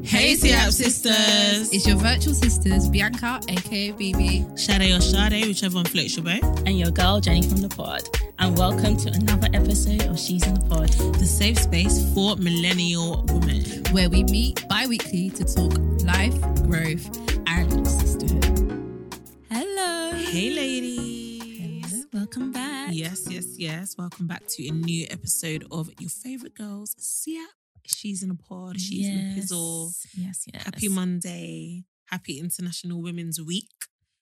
Hey, CAP sisters. It's your virtual sisters, Bianca, aka BB, Sade or Sade, whichever one floats your boat. and your girl Jenny from the pod. And welcome to another episode of She's in the Pod. The safe space for millennial women. where we meet bi weekly to talk life, growth, and sisterhood. Hello. Hey, ladies. Hello, welcome back. Yes, yes, yes. Welcome back to a new episode of your favorite girls, CAP. She's in a pod. She's in a pizzle. Yes, yes. Happy Monday. Happy International Women's Week.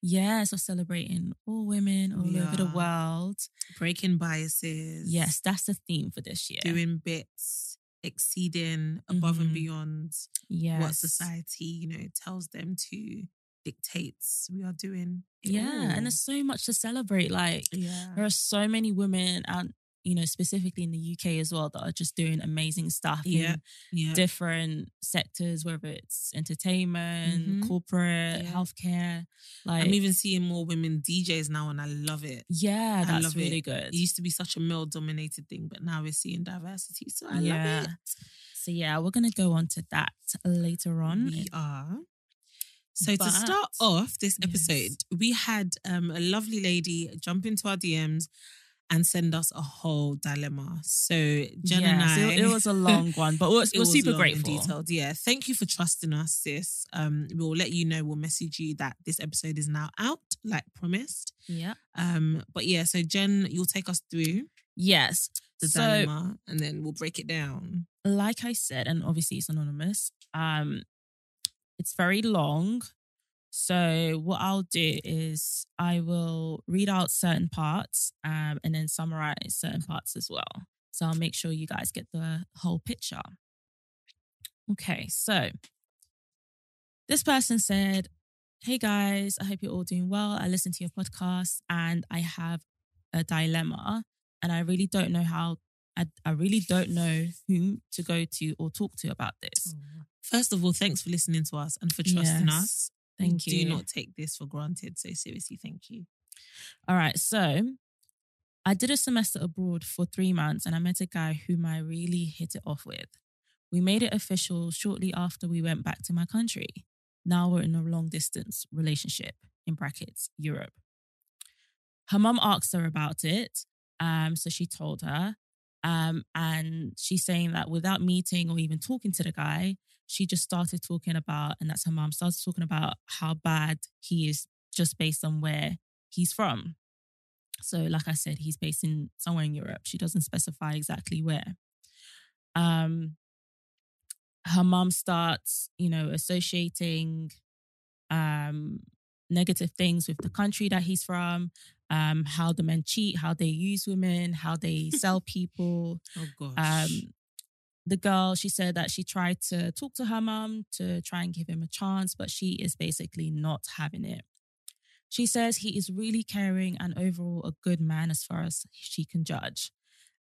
Yes, we're celebrating all women all over the world. Breaking biases. Yes, that's the theme for this year. Doing bits, exceeding above and Mhm. beyond yes. what society, you know, tells them to dictates. We are doing Yeah, all. and there's so much to celebrate. Like, yeah. there are so many women out, you know, specifically in the UK as well, that are just doing amazing stuff Yeah, in yeah. different sectors, whether it's entertainment, Mhm. corporate, Yeah. healthcare. Like, I'm even seeing more women DJs now, and I love it. yeah, I that's really it. good. It used to be such a male dominated thing, but now we're seeing diversity. So I Yeah. love it. So yeah, we're gonna go on to that later on. We are. So to start off this Yes. episode, we had um, a lovely lady jump into our DMs and send us a whole dilemma. So Jen and I, it, it was a long one, but we're, It we're was super grateful. detailed. Yeah, thank you for trusting us, sis. Um, we'll let you know. We'll message you that this episode is now out, like promised. Yeah. Um, but yeah, so Jen, you'll take us through Yes. the so, dilemma, and then we'll break it down. like I said, and obviously it's anonymous. Um, it's very long. So what I'll do is I will read out certain parts, um, and then summarize certain parts as well. So I'll make sure you guys get the whole picture. Okay, so this person said, Hey guys, I hope you're all doing well. I listened to your podcast and I have a dilemma, and I really don't know how, I, I really don't know whom to go to or talk to about this. First of all, thanks for listening to us and for trusting Yes, us. Thank you. Do not take this for granted. So seriously, thank you. All right. So I did a semester abroad for three months and I met a guy whom I really hit it off with. We made it official shortly after we went back to my country. Now we're in a long distance relationship, in brackets, Europe. Her mum asked her about it. Um, so she told her. Um, and she's saying that without meeting or even talking to the guy, she just started talking about, and that's her mom started talking about how bad he is just based on where he's from. So, like I said, he's based in somewhere in Europe. She doesn't specify exactly where. Um, her mom starts, you know, associating um, negative things with the country that he's from, um, how the men cheat, how they use women, how they sell people. Oh gosh. Um, the girl, she said that she tried to talk to her mum to try and give him a chance, but she is basically not having it. She says he is really caring and overall a good man as far as she can judge.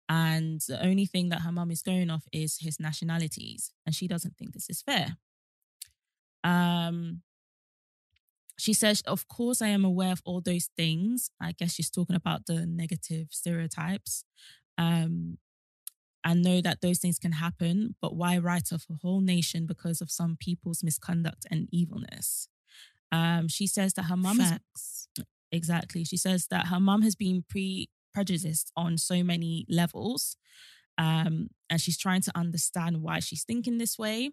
And the only thing that her mum is going off is his nationalities, and she doesn't think this is fair. Um, she says, Of course, I am aware of all those things. I guess she's talking about the negative stereotypes. Um, and know that those things can happen, but why write off a whole nation because of some people's misconduct and evilness? Um, she says that her mum exactly. She says that her mum has been pre prejudiced on so many levels, um, and she's trying to understand why she's thinking this way.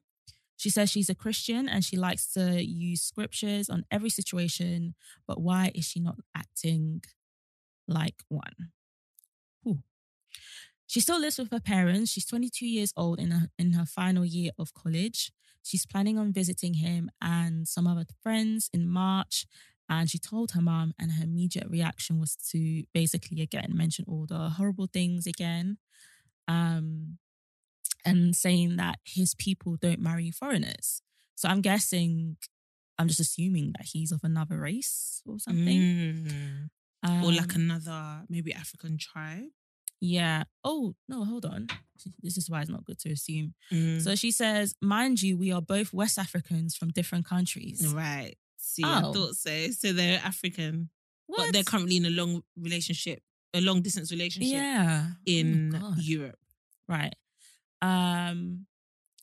She says she's a Christian and she likes to use scriptures on every situation, but why is she not acting like one? Ooh. She still lives with her parents. She's 22 years old in her, in her final year of college. She's planning on visiting him and some other friends in March. And she told her mom, and her immediate reaction was to basically again mention all the horrible things again. Um, and saying that his people don't marry foreigners. So I'm guessing, I'm just assuming that he's of another race or something. Mm. or like Um, another maybe African tribe. Yeah. Oh, no, hold on. This is why it's not good to assume. Mm. So she says, mind you, we are both West Africans from different countries. right. See, I Oh. thought so. So they're African, What? but they're currently in a long relationship, a long distance relationship yeah. Oh in God. Europe. Right. Um,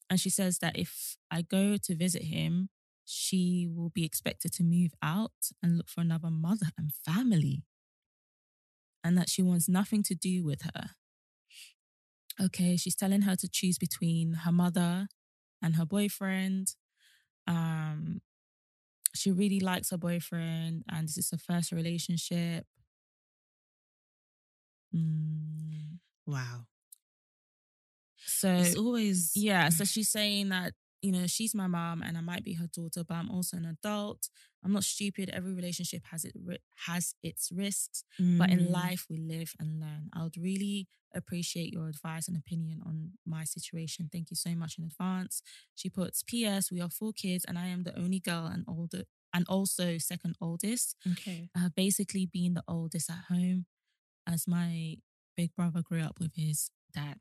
and she says that if I go to visit him, she will be expected to move out and look for another mother and family. And that she wants nothing to do with her. Okay, she's telling her to choose between her mother and her boyfriend. Um, she really likes her boyfriend, and this is her first relationship. Mm, Wow. so It's always yeah, so she's saying that, you know, she's my mom and I might be her daughter, but I'm also an adult. I'm not stupid. Every relationship has it has its risks, but in Mm. life we live and learn. I would really appreciate your advice and opinion on my situation. Thank you so much in advance. She puts, "P.S. We are four kids, and I am the only girl and older, and also second oldest. Okay. I have basically been the oldest at home, as my big brother grew up with his dad."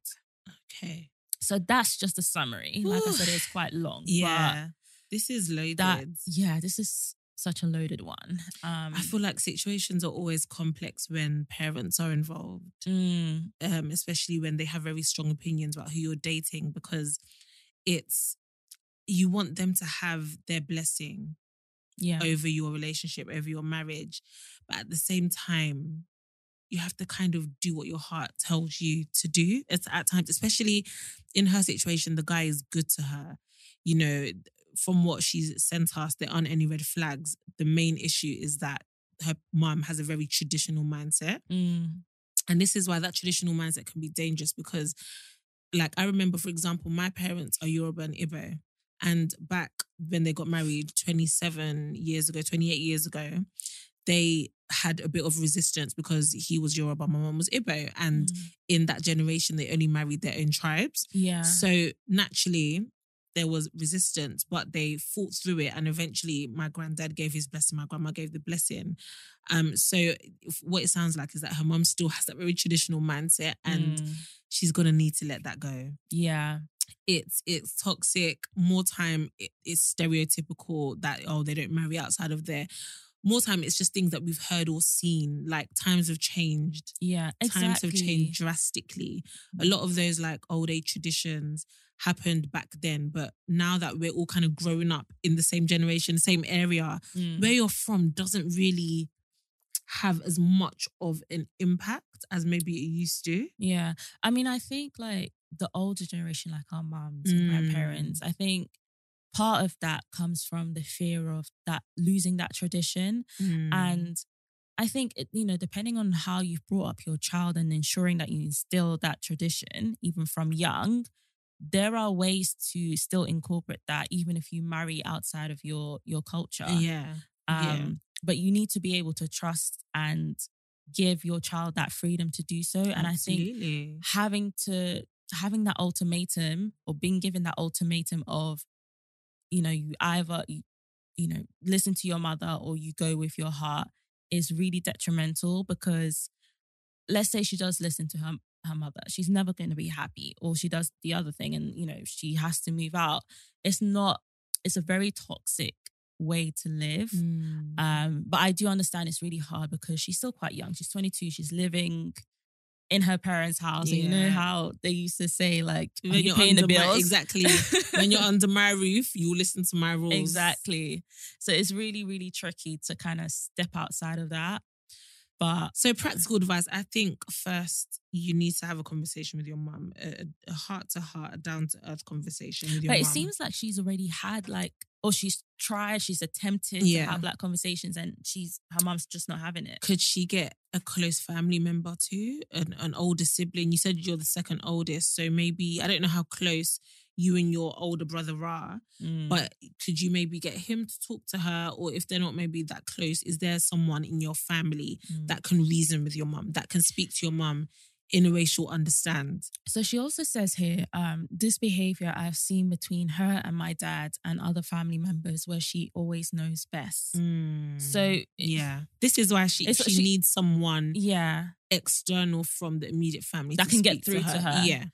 Okay. So that's just a summary. Like I said, it's quite long. Yeah. This is loaded. that yeah, this is such a loaded one. Um I feel like situations are always complex when parents are involved, mm, um, especially when they have very strong opinions about who you're dating, because it's you want them to have their blessing yeah. over your relationship, over your marriage. But at the same time, you have to kind of do what your heart tells you to do. It's at times, especially in her situation, the guy is good to her. You know, from what she's sent us, there aren't any red flags. The main issue is that her mom has a very traditional mindset. Mm, And this is why that traditional mindset can be dangerous because, like, I remember, for example, my parents are Yoruba and Igbo. And back when they got married 27 years ago, 28 years ago, they had a bit of resistance because he was Yoruba, my mom was Igbo. And mm, in that generation, they only married their own tribes. yeah. So naturally, there was resistance, but they fought through it, and eventually, my granddad gave his blessing. My grandma gave the blessing. Um, so what it sounds like is that her mom still has that very traditional mindset, and Mm, she's gonna need to let that go. yeah. It's it's toxic. More time, it, it's stereotypical that oh they don't marry outside of there. More time, it's just things that we've heard or seen. Like times have changed Yeah. Exactly. times have changed drastically. A lot of those like old age traditions happened back then, but now that we're all kind of growing up in the same generation, same area, Mm, where you're from doesn't really have as much of an impact as maybe it used to. Yeah. I mean, I think like the older generation, like our mums and Mm. parents I think part of that comes from the fear of that losing that tradition. Mm. And I think, it, you know, depending on how you've brought up your child and ensuring that you instill that tradition, even from young, there are ways to still incorporate that, even if you marry outside of your your culture. yeah. yeah. Um, But you need to be able to trust and give your child that freedom to do so. And I think having to having that ultimatum or being given that ultimatum of you know you either you, you know listen to your mother or you go with your heart is really detrimental because let's say she does listen to her her mother she's never going to be happy or she does the other thing and you know she has to move out it's not it's a very toxic way to live Mm. um, but I do understand it's really hard because she's still quite young. She's 22. She's living in her parents' house. And you know how they used to say, like, when you you're paying the under my- exactly. when you're under my roof, you listen to my rules. exactly. So it's really, really tricky to kind of step outside of that. But So practical advice. I think first you need to have a conversation with your mom, a, heart to heart, a down to earth conversation with your but mum. it seems like she's already had like, or she's tried, she's attempted Yeah. to have black conversations, and she's her mom's just not having it. could she get a close family member too, an, an older sibling? You said you're the second oldest, so maybe I don't know how close you and your older brother are, Mm. but could you maybe get him to talk to her, or if they're not maybe that close, is there someone in your family Mm. that can reason with your mom, that can speak to your mum in a way she'll understand? So she also says here, um, this behavior I've seen between her and my dad and other family members where she always knows best. So yeah, this is why she she, she- needs someone yeah, external from the immediate family That can get through to her. Yeah.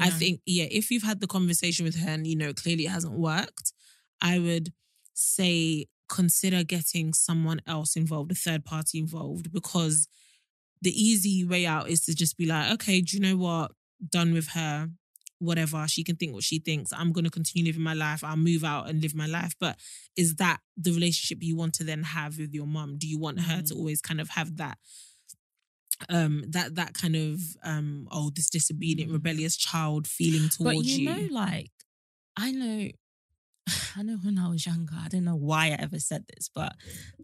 I think yeah, if you've had the conversation with her and you know clearly it hasn't worked, I would say consider getting someone else involved, a third party involved, because the easy way out is to just be like, okay, do you know what? Done with her. Whatever she can think what she thinks. I'm gonna continue living my life. I'll move out and live my life. But is that the relationship you want to then have with your mom? Do you want her to always kind of have that um that that kind of um oh this disobedient Mm. rebellious child feeling but towards you you, know, like I know, I know when I was younger, I don't know why I ever said this, but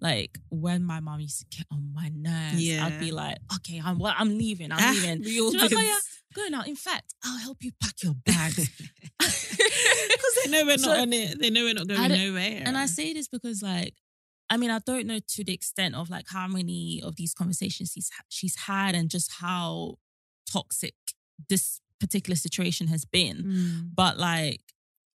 like when my mom used to get on my nerves, Yeah. I'd be like, okay, I'm well, I'm leaving, I'm Ah, leaving. we all you know, did. Kaya, go now. In fact, I'll help you pack your bags. because they know we're not So- on it they know we're not going nowhere And I say this because, like, I mean, I don't know to the extent of like how many of these conversations she's she's had and just how toxic this particular situation has been. Mm. But like,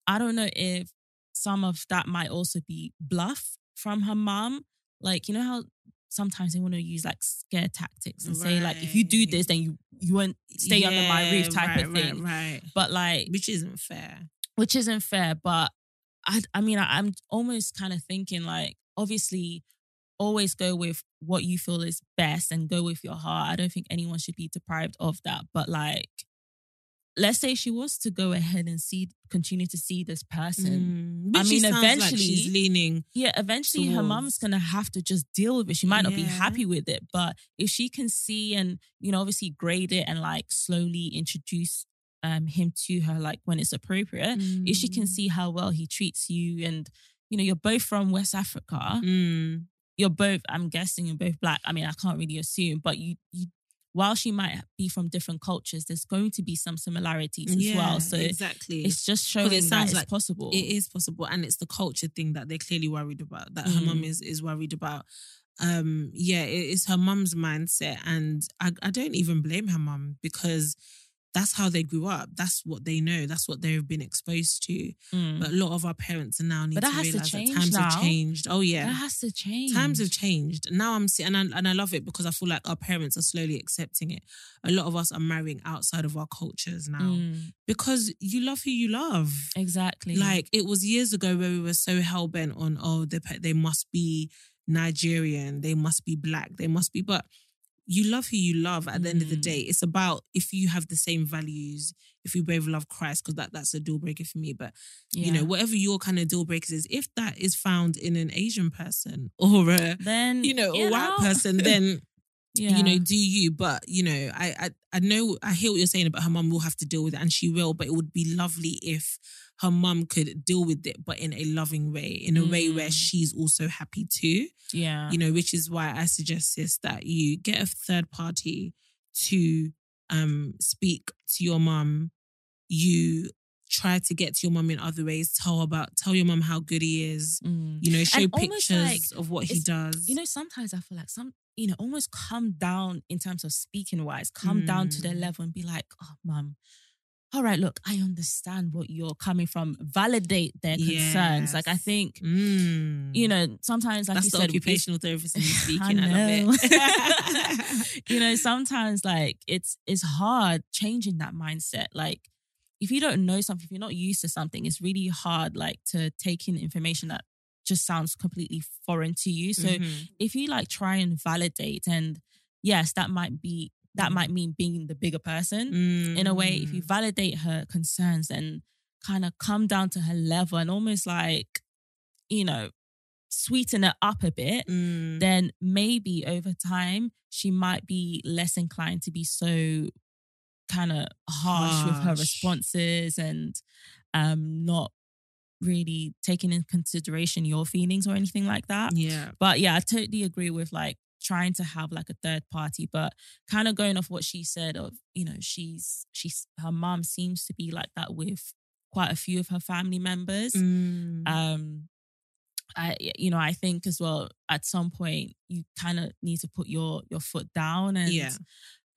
I don't know if some of that might also be bluff from her mom. Like, you know how sometimes they want to use like scare tactics and say like, if you do this, then you you won't stay under my roof type right, of thing. right, right. But like, which isn't fair which isn't fair. But I, I mean, I, I'm almost kind of thinking like, obviously, always go with what you feel is best and go with your heart. I don't think anyone should be deprived of that. But like, let's say she was to go ahead and see, continue to see this person. Mm. I mean, sounds like eventually- she's leaning Yeah, eventually her mom's gonna have to just deal with it. She might not be happy with it, but if she can see and you know obviously grade it and like slowly introduce um him to her like when it's appropriate, if she can Mm. see how well he treats you and you know you're both from West Africa, Mm. you're both I'm guessing you're both black. I mean I can't really assume, but you you while she might be from different cultures, there's going to be some similarities as yeah, well. So exactly it's just showing it that sounds it's like possible. It is possible, and it's the culture thing that they're clearly worried about. That her mum Mm. is is worried about. Um, yeah, it is her mum's mindset, and I I don't even blame her mum because that's how they grew up. That's what they know. That's what they've been exposed to. Mm. But a lot of our parents are now need But that to has to change that times have changed. Oh yeah, that has to change. Times have changed. Now I'm seeing, and I, and I love it because I feel like our parents are slowly accepting it. A lot of us are marrying outside of our cultures now Mm, because you love who you love. exactly. Like it was years ago where we were so hell bent on, oh, they they must be Nigerian, they must be black, they must be, but you love who you love at the end of the Mm. day. It's about if you have the same values, if you both love Christ, because that, that's a deal breaker for me. But you know, whatever your kind of deal breakers is, if that is found in an Asian person or a then you know, a you white person, then yeah. you know, do you? But you know, I, I I know I hear what you're saying about her mum will have to deal with it, and she will. But it would be lovely if her mum could deal with it, but in a loving way, in a way where Mm. she's also happy too. yeah, You know, which is why I suggest this that you get a third party to um speak to your mum. You try to get to your mum in other ways. Tell about tell your mum how good he is. Mm. You know, show And pictures like of what he does. You know, sometimes I feel like some, you know, almost come down in terms of speaking wise, come down to their Mm. level and be like, oh, mum, all right, look, I understand what you're coming from. Validate their concerns. Like, I think, Mm. you know, sometimes, like That's you the said, occupational therapist I speaking. I, know. love it. you know, sometimes like it's it's hard changing that mindset. Like if you don't know something, if you're not used to something, it's really hard like to take in information that just sounds completely foreign to you. So Mhm. if you like try and validate and yes, that might be that might mean being the bigger person in a way. If you Mm. validate her concerns and kind of come down to her level and almost like, you know, sweeten it up a bit, Mm. then maybe over time she might be less inclined to be so kind of harsh, with her responses and um not really taking in consideration your feelings or anything like that. yeah. But yeah, I totally agree with like trying to have like a third party, but kind of going off what she said of, you know, she's she's her mom seems to be like that with quite a few of her family members. Mm. Um I you know, I think as well at some point you kind of need to put your your foot down and Yeah.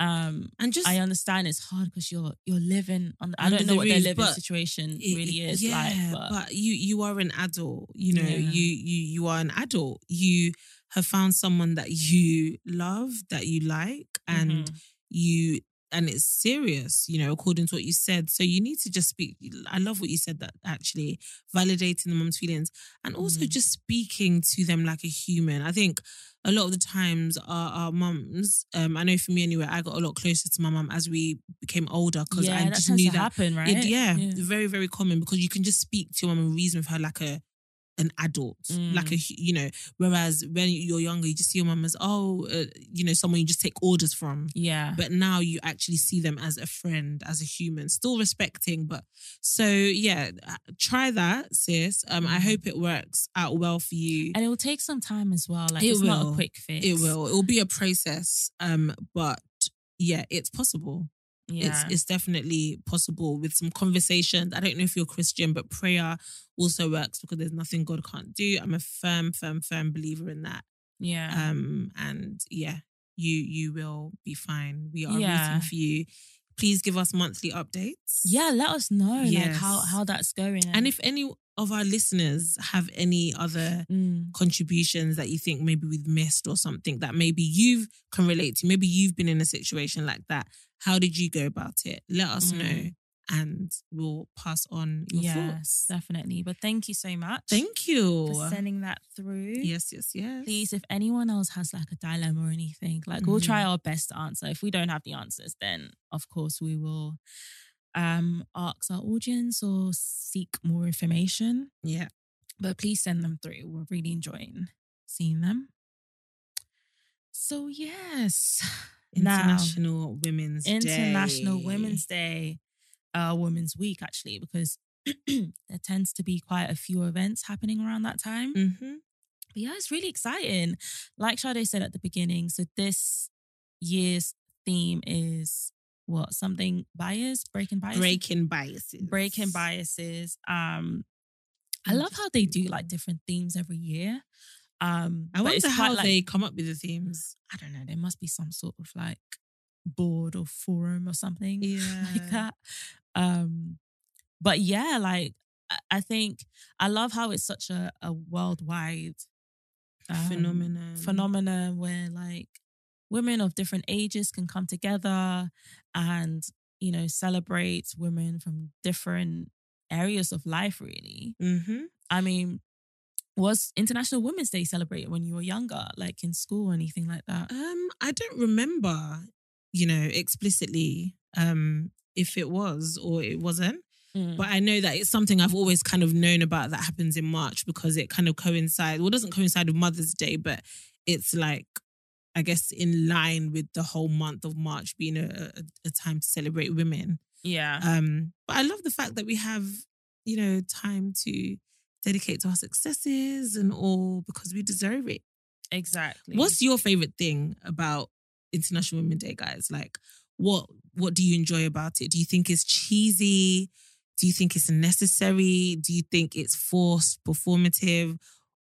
um and just I understand it's hard because you're you're living on. I don't know the what their living situation it- really is yeah, like, but, you you are an adult. You know, Yeah. you you you are an adult. You have found someone that you love, that you like, and Mhm. you and it's serious. You know, according to what you said. So you need to just speak. I love what you said. That actually validating the mom's feelings and also Mhm. just speaking to them like a human. I think a lot of the times our, our mums, um, I know for me anyway, I got a lot closer to my mum as we became older because yeah, I just knew that happen, right? it, yeah, very very common because you can just speak to your mum and reason with her like a an adult, Mm. like a you know. Whereas when you're younger, you just see your mum as oh, uh, you know, someone you just take orders from. yeah. But now you actually see them as a friend, as a human, still respecting. But so yeah, uh, try that, sis. Um, I Mhm. hope it works out well for you. and it will take some time as well. Like It it's not a quick fix. It will. It will be a process. Um, but yeah, it's possible. Yeah. It's it's definitely possible with some conversations. I don't know if you're Christian, but prayer also works because there's nothing God can't do. I'm a firm, firm, firm believer in that. yeah. Um, and yeah, you you will be fine. We are Yeah. rooting for you. Please give us monthly updates. yeah, let us know like how how that's going. And if any of our listeners have any other Mm, contributions that you think maybe we've missed or something that maybe you can relate to, maybe you've been in a situation like that. How did you go about it? Let us Mm. know and we'll pass on your yes, thoughts. definitely. But thank you so much. Thank you. for sending that through. Yes, yes, yes. Please, if anyone else has like a dilemma or anything, like we'll Mm-hmm. try our best to answer. If we don't have the answers, then of course we will um ask our audience or seek more information. Yeah. But please send them through. We're really enjoying seeing them. So yes. Now, International Women's Day. International Day. Women's Day, uh, Women's Week, actually, because there tends to be quite a few events happening around that time. Mm-hmm. But yeah, it's really exciting. Like Sade said at the beginning, so this year's theme is what? Something bias, breaking bias, Breaking biases. breaking biases. Um, I love how they do like different themes every year. Um, I wonder how like, they come up with the themes. I don't know. There must be some sort of like board or forum or something Yeah. like that. Um, but yeah, like I- think I love how it's such a, a worldwide um, Phenomenon. phenomenon where like women of different ages can come together and you know celebrate women from different areas of life. Really, Mm-hmm. I mean. Was International Women's Day celebrated when you were younger, like in school or anything like that? Um, I don't remember, you know, explicitly um if it was or it wasn't. Mm. But I know that it's something I've always kind of known about that happens in March because it kind of coincides. Well, it doesn't coincide with Mother's Day, but it's like, I guess, in line with the whole month of March being a, a, a time to celebrate women. yeah. Um, but I love the fact that we have, you know, time to dedicate to our successes and all because we deserve it. Exactly. What's your favorite thing about International Women's Day, guys? Like, what what do you enjoy about it? Do you think it's cheesy? Do you think it's necessary? Do you think it's forced, performative,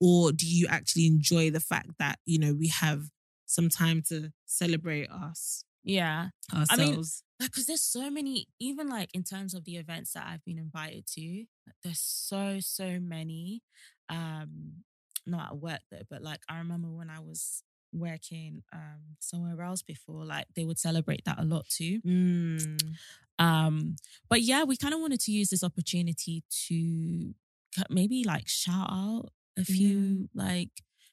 or do you actually enjoy the fact that you know we have some time to celebrate us yeah? ourselves? Because there's so many, even like in terms of the events that I've been invited to, there's so so many. Um, not at work though, but like I remember when I was working um somewhere else before, like they would celebrate that a lot too. Mm. Um, but yeah, we kind of wanted to use this opportunity to maybe like shout out a few like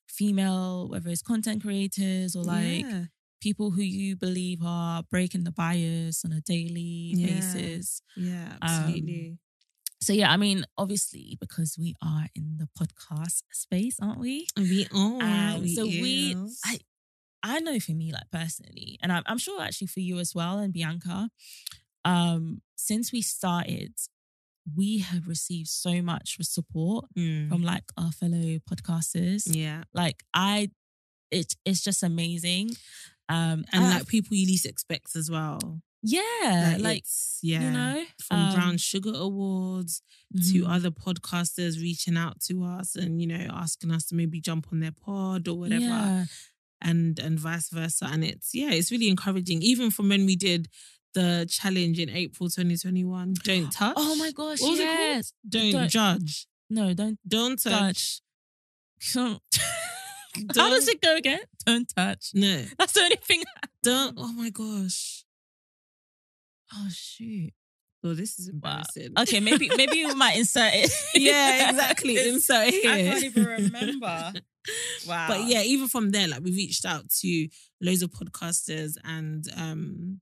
female, whether it's content creators or like Yeah. People who you believe are breaking the bias on a daily Yeah. basis. yeah, um, absolutely. so yeah, I mean, obviously, because we are in the podcast space, aren't we? We are. Um, so we, I, I know for me, like personally, and I'm, I'm sure actually for you as well, and Bianca, um, since we started, we have received so much support Mm. from like our fellow podcasters. yeah. Like I, it, it's just amazing. Um, And I- like people you least expect as well. yeah, like, it's- yeah. you know, from um, Brown Sugar Awards to mhm. other podcasters reaching out to us and you know asking us to maybe jump on their pod or whatever Yeah. and and vice versa and it's yeah it's really encouraging even from when we did the challenge in April 2021 don't touch Oh my gosh, What was it called? yes. don't, Don't- judge No, don't don't touch touch. How does it go again? Don't touch. no That's the only thing. don't oh my gosh Oh shoot. oh this is Wow. embarrassing Okay, maybe maybe we might insert it. yeah exactly insert here I can't even remember. Wow. But yeah, even from there, like we reached out to loads of podcasters and um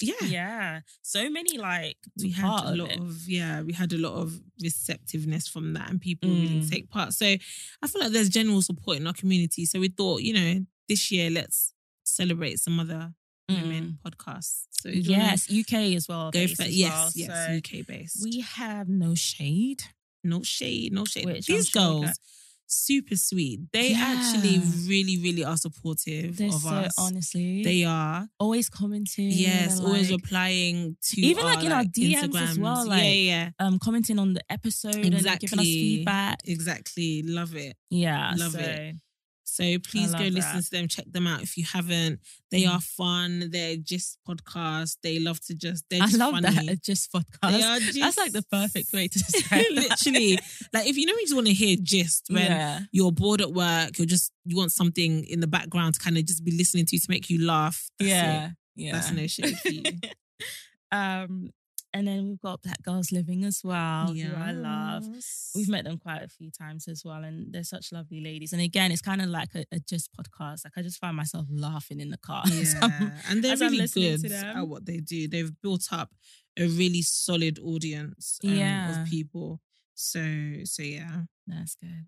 yeah. yeah, so many like We had a lot it. of yeah, we had a lot of receptiveness from that and people really Mm. take part. So I feel like there's general support in our community. So we thought, you know, this year let's celebrate some other women podcasts. So do you wanna Yes, UK as well. go for yes, well. yes, So UK based. we have no shade. no shade, no shade. Which These girls, super sweet. They Yeah. actually really, really are supportive They're of so us. honestly, They are. always commenting. Yes, always like, replying to Even, our, like, in our DMs as well, like, yeah, yeah, um commenting on the episode and giving us Exactly. feedback. exactly. Love it. Yeah, Love so, it. So please go love listen to them. Check them out if you haven't. They Mm. are fun. They're just podcasts. They love to just. They're I just love funny. that. Just podcast. They are just, That's like the perfect way to describe that. Literally, like if you know you just want to hear gist when yeah. you're bored at work, you're just you want something in the background to kind of just be listening to to make you laugh. That's yeah. it. Yeah. That's no shade for you. um, and then we've got Black Girls Living as well, who I love. We've met them quite a few times as well, and they're such lovely ladies. And again, it's kind of like a, a just podcast. Like I just find myself laughing in the car. Yeah, and they're really good at what they do. They've built up a really solid audience um, Yeah. of people. So, so yeah. That's good.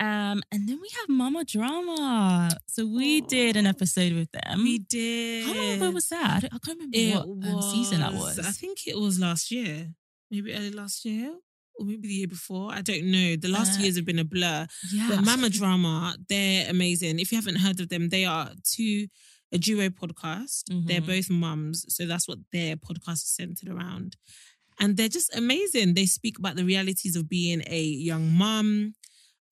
Um, and then we have Mama Drama. So we did an episode with them. We did. How long ago was that? I, can't remember It what um, season that was. I think it was last year, maybe early last year, or maybe the year before. I don't know. The last Uh, years have been a blur. yeah, But Mama Drama, they're amazing. If you haven't heard of them, they are two a duo podcast. They're Mhm. both mums, so that's what their podcast is centered around. And they're just amazing. They speak about the realities of being a young mum.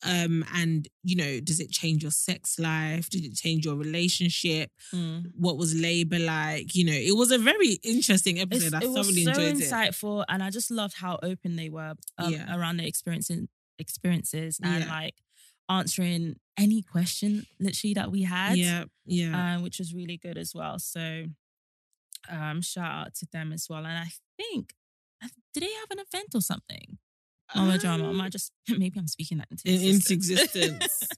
Um, and you know, does it change your sex life? Did it change your relationship? Mm. What was labor like? You know, it was a very interesting episode. It's- I it was so enjoyed it. insightful, and I just loved how open they were um, Yeah. around their experiences, experiences, and Yeah. like answering any question literally that we had. Yeah, yeah. um, which was really good as well. So, um, shout out to them as well. And I think, did they have an event or something? Mama drama. Am I just maybe I'm speaking that into in- into existence. existence.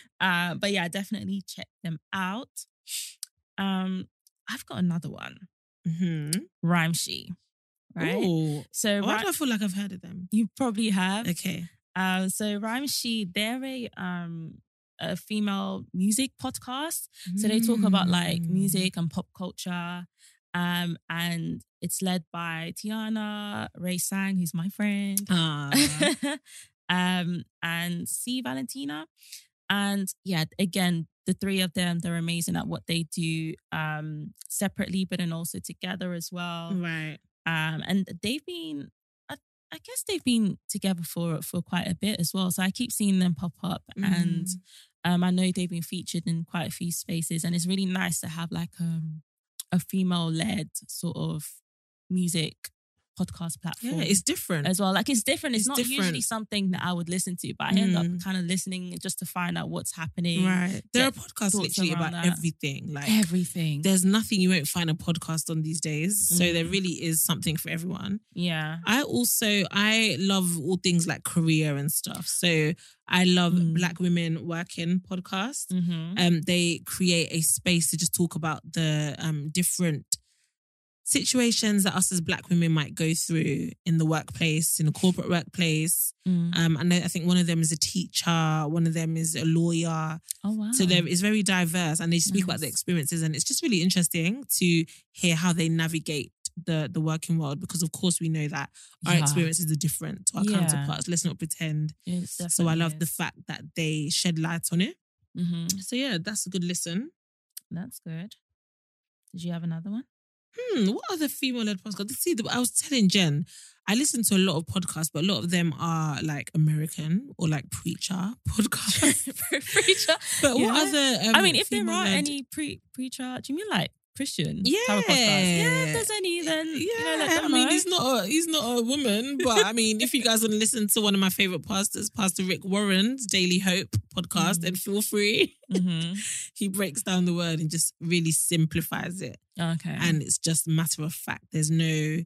uh, but yeah, definitely check them out. Um, I've got another one, mm-hmm. Rhyme She. Right. Ooh. So Why do I feel like I've heard of them? you probably have. Okay. Um, so Rhyme She, they're a um a female music podcast. So they talk about like Mm. music and pop culture. Um, and it's led by Tiana Ray Sang, who's my friend. Um, and C Valentina. And yeah, again, the three of them, they're amazing at what they do um separately, but then also together as well. right. Um, and they've been I, I guess they've been together for for quite a bit as well. So I keep seeing them pop up and Mm. um, I know they've been featured in quite a few spaces, and it's really nice to have like um, a female led sort of music podcast platform. Yeah, it's different. as well. Like it's different. It's, It's not different. usually something that I would listen to, but I end up Mm. kind of listening just to find out what's happening. right. There are podcasts literally about that. everything. Like Everything. there's nothing you won't find a podcast on these days. So there Mm. really is something for everyone. yeah. I also I love all things like career and stuff. So I love Mm. Black Women Working podcast. Mm-hmm. Um, they create a space to just talk about the um different situations that us as black women might go through in the workplace, in the corporate workplace. Mm. Um, and I think one of them is a teacher, one of them is a lawyer. Oh wow. So there is very diverse, and they speak about the experiences, and it's just really interesting to hear how they navigate the the working world. Because of course we know that our Yeah. experiences are different to our Yeah. counterparts. Let's not pretend. So I love the fact that they shed light on it. Mhm. So yeah, that's a good listen. That's good. Did you have another one? Hmm, what other female led podcasts? See, I was telling Jen, I listen to a lot of podcasts, but a lot of them are like American or like preacher podcasts. preacher. but what other? Um, I mean, if there are any pre preacher, do you mean like Christian? Yeah. Yeah, if there's any, then Yeah, you know, I them mean, he's not a he's not a woman, but I mean, if you guys want to listen to one of my favorite pastors, Pastor Rick Warren's Daily Hope podcast, Mhm. then feel free. Mhm. he breaks down the word and just really simplifies it, Okay. and it's just matter of fact. There's no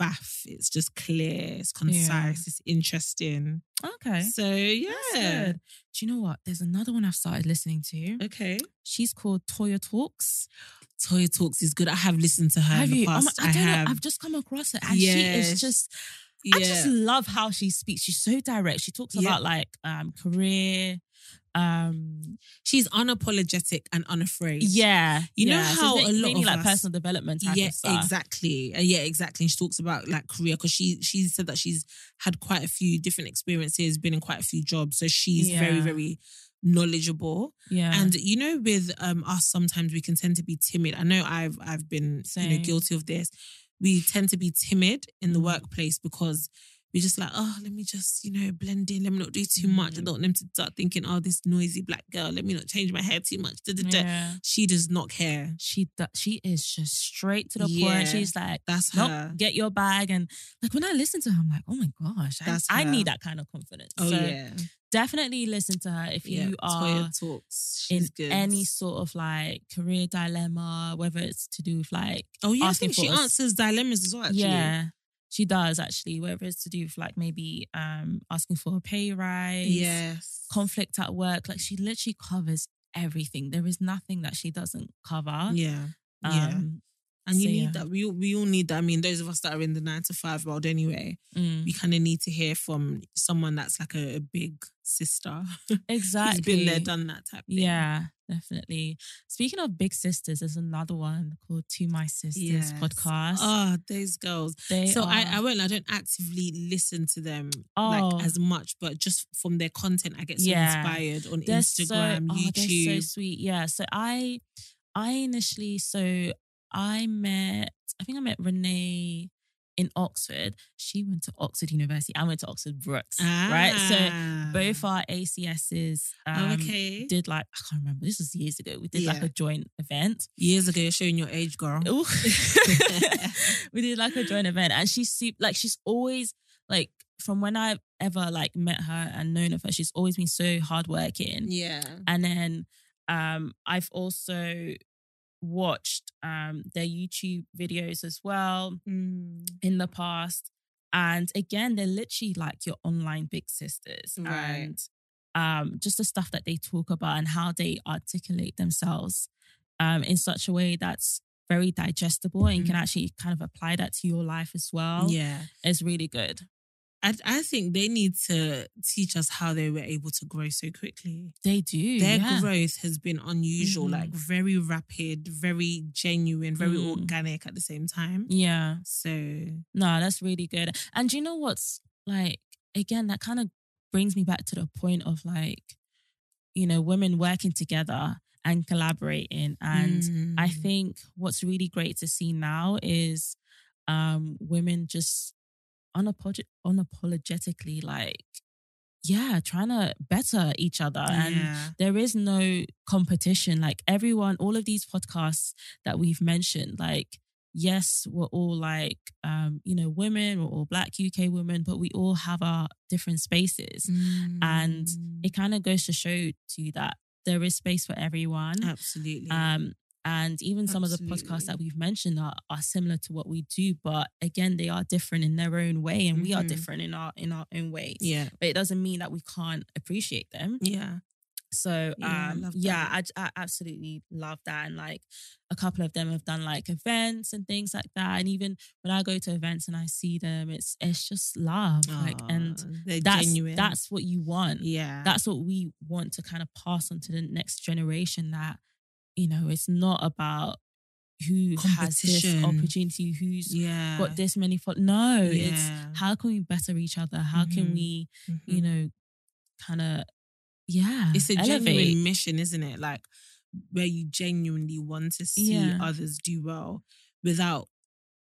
faff. It's just clear. It's concise. It's interesting. okay. So yeah. Do you know what? There's another one I've started listening to. okay. She's called Toya Talks. Toya Talks is good. I have listened to her have in the you? past. Oh my- I, don't have. know. I've just come across it, and she is just. yeah. I just love how she speaks. She's so direct. She talks Yeah. about like um career. Um She's unapologetic and unafraid. yeah. You know yeah. So how it's a lot of like us- personal development yeah, exactly. Uh, yeah, exactly. And she talks about like career because she she said that she's had quite a few different experiences, been in quite a few jobs, so she's very Yeah. very knowledgeable. Yeah. And you know, with um us, sometimes we can tend to be timid. I know I've I've been you know guilty of this. We tend to be timid in the Mhm. workplace because. We're just like, oh, let me just, you know, blend in. Let me not do too much. I Mhm. don't want them to start thinking, oh, this noisy black girl. Let me not change my hair too much. Da, da, da. yeah. She does not care. She do- she is just straight to the Yeah. point. She's like, That's nope, her. get your bag. And like when I listen to her, I'm like, oh my gosh, I, That's I her. need that kind of confidence. Oh so yeah. definitely listen to her if yeah. you are Toya talks. in good. any sort of like career dilemma, whether it's to do with like oh yeah, I think she answers dilemmas as well. Actually. yeah. She does actually, whether it's to do with like maybe um asking for a pay rise, Yes. conflict at work. Like she literally covers everything. There is nothing that she doesn't cover. Yeah. Yeah. Um, and you need yeah. that. We all, we all need that. I mean, those of us that are in the nine to five world anyway, mm, we kind of need to hear from someone that's like a, a big sister. exactly. Who's been there, done that type thing. Yeah, definitely. Speaking of big sisters, there's another one called To My Sisters Yes. podcast. Oh, those girls. they so I, are- I won't. I don't actively listen to them Oh. like as much, but just from their content, I get so Yeah. inspired on they're Instagram, so, oh, they're YouTube. so sweet. Yeah. So I, I initially, so I met, I think I met Renee in Oxford. She went to Oxford University. I went to Oxford Brookes. Right. So Ah. both our ACSs um, Oh, okay. did like I can't remember. This was years ago. We did like a joint event. Years ago, you're showing your age, girl. We did like a joint event, and she's super, like she's always like from when I've ever like met her and known of her, she's always been so hardworking. Yeah. And then um, I've also watched um, their YouTube videos as well Mm. in the past. And again, they're literally like your online big sisters. Right. And um, just the stuff that they talk about and how they articulate themselves um, in such a way that's very digestible and you can actually kind of apply that to your life as well. Yeah. It's really good. I, I think they need to teach us how they were able to grow so quickly. They do. Their yeah. growth has been unusual, Mhm. like very rapid, very genuine, very Mm. organic at the same time. Yeah. So No, that's really good. And do you know what's like, again, that kind of brings me back to the point of like, you know, women working together and collaborating. And I Mm. think what's really great to see now is um women just unapolog- unapologetically like, yeah, trying to better each other. And yeah. there is no competition. Like everyone, all of these podcasts that we've mentioned, like, yes, we're all like, um, you know, women, we're all black UK women, but we all have our different spaces. And Mm. It kind of goes to show to you that there is space for everyone. absolutely. Um, and even some of the podcasts that we've mentioned are, are similar to what we do, but again, they are different in their own way, and we are Mhm. different in our in our own ways. yeah. But it doesn't mean that we can't appreciate them. Yeah. So Yeah, I um love yeah. I, I absolutely love that. And like a couple of them have done like events and things like that. And even when I go to events and I see them, it's it's just love. like and that's genuine. that's what you want. yeah. That's what we want to kind of pass on to the next generation that, you know, it's not about who has this opportunity, who's yeah. got this many fo- No, it's how can we better each other? How can Mhm. we, Mhm. you know, kind of yeah. it's a elevate. genuine mission, isn't it? Like where you genuinely want to see Yeah. others do well without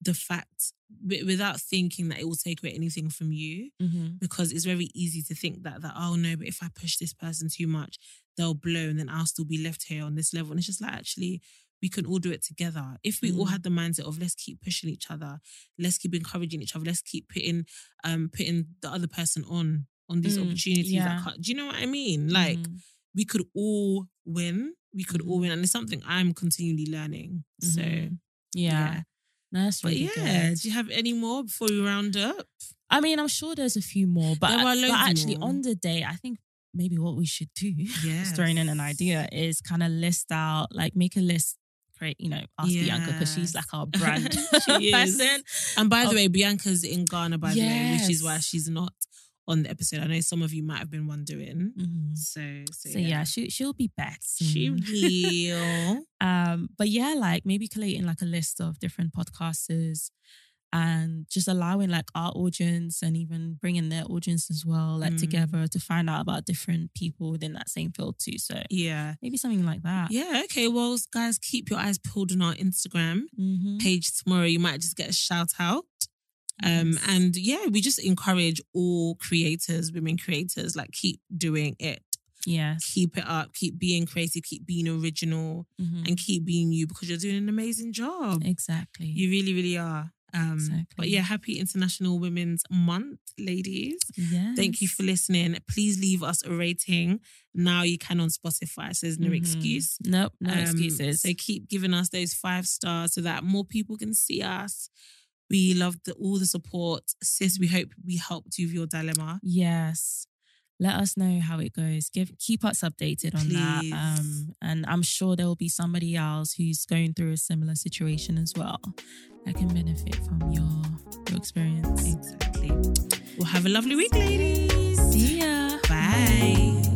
the fact, wi- without thinking that it will take away anything from you. Mhm. Because it's very easy to think that that oh no, but if I push this person too much, they'll blow, and then I'll still be left here on this level. And it's just like actually. We can all do it together. If we all Mm. had the mindset of let's keep pushing each other, let's keep encouraging each other, let's keep putting um putting the other person on on these Mm, opportunities. yeah. Do you know what I mean? Like Mhm. we could all win. We could all Mhm. win, and it's something I'm continually learning. So, Mhm. yeah. yeah. No, that's but yeah, good. do you have any more before we round up? I mean, I'm sure there's a few more, but, but actually more. on the day, I think maybe what we should do, just throwing in an idea, is kind of list out, like make a list, create, you know, ask Bianca because she's like our brand She person. And by the way, Bianca's in Ghana, by the way, which is why she's not on the episode. I know some of you might have been wondering. Mhm. So, so, So yeah, she she'll be back. she soon. will. Um, but yeah, like maybe collating like a list of different podcasters and just allowing like our audience and even bringing their audience as well, like Mm. together to find out about different people within that same field too. So Yeah. maybe something like that. Yeah. Okay. Well, guys, keep your eyes peeled on our Instagram Mhm. page tomorrow. You might just get a shout out. Um, Yes. and yeah, we just encourage all creators, women creators, like keep doing it. yes. Keep it up, keep being creative, keep being original, Mhm. and keep being you because you're doing an amazing job. Exactly. You really, really are. Um, Exactly. But yeah, happy International Women's Month, ladies. yes. Thank you for listening. Please leave us a rating. Now you can on Spotify, so there's no Mhm. excuse. Nope, no Um, excuses. So keep giving us those five stars so that more people can see us. We love the, all the support. Sis, we hope we helped you with your dilemma. Yes. Let us know how it goes. Give keep us updated on that. Um, and I'm sure there will be somebody else who's going through a similar situation as well that can benefit from your your experience. Exactly. Well, have a lovely week, ladies. See ya. Bye.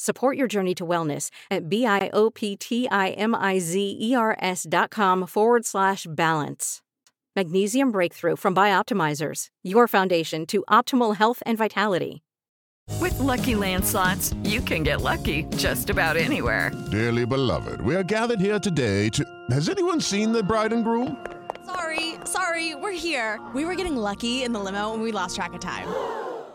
Support your journey to wellness at B-I-O-P-T-I-M-I-Z-E-R-S dot com forward slash balance. Magnesium Breakthrough from Bioptimizers, your foundation to optimal health and vitality. With Lucky Land slots, you can get lucky just about anywhere. Dearly beloved, we are gathered here today to. Has anyone seen the bride and groom? Sorry, sorry, we're here. We were getting lucky in the limo and we lost track of time.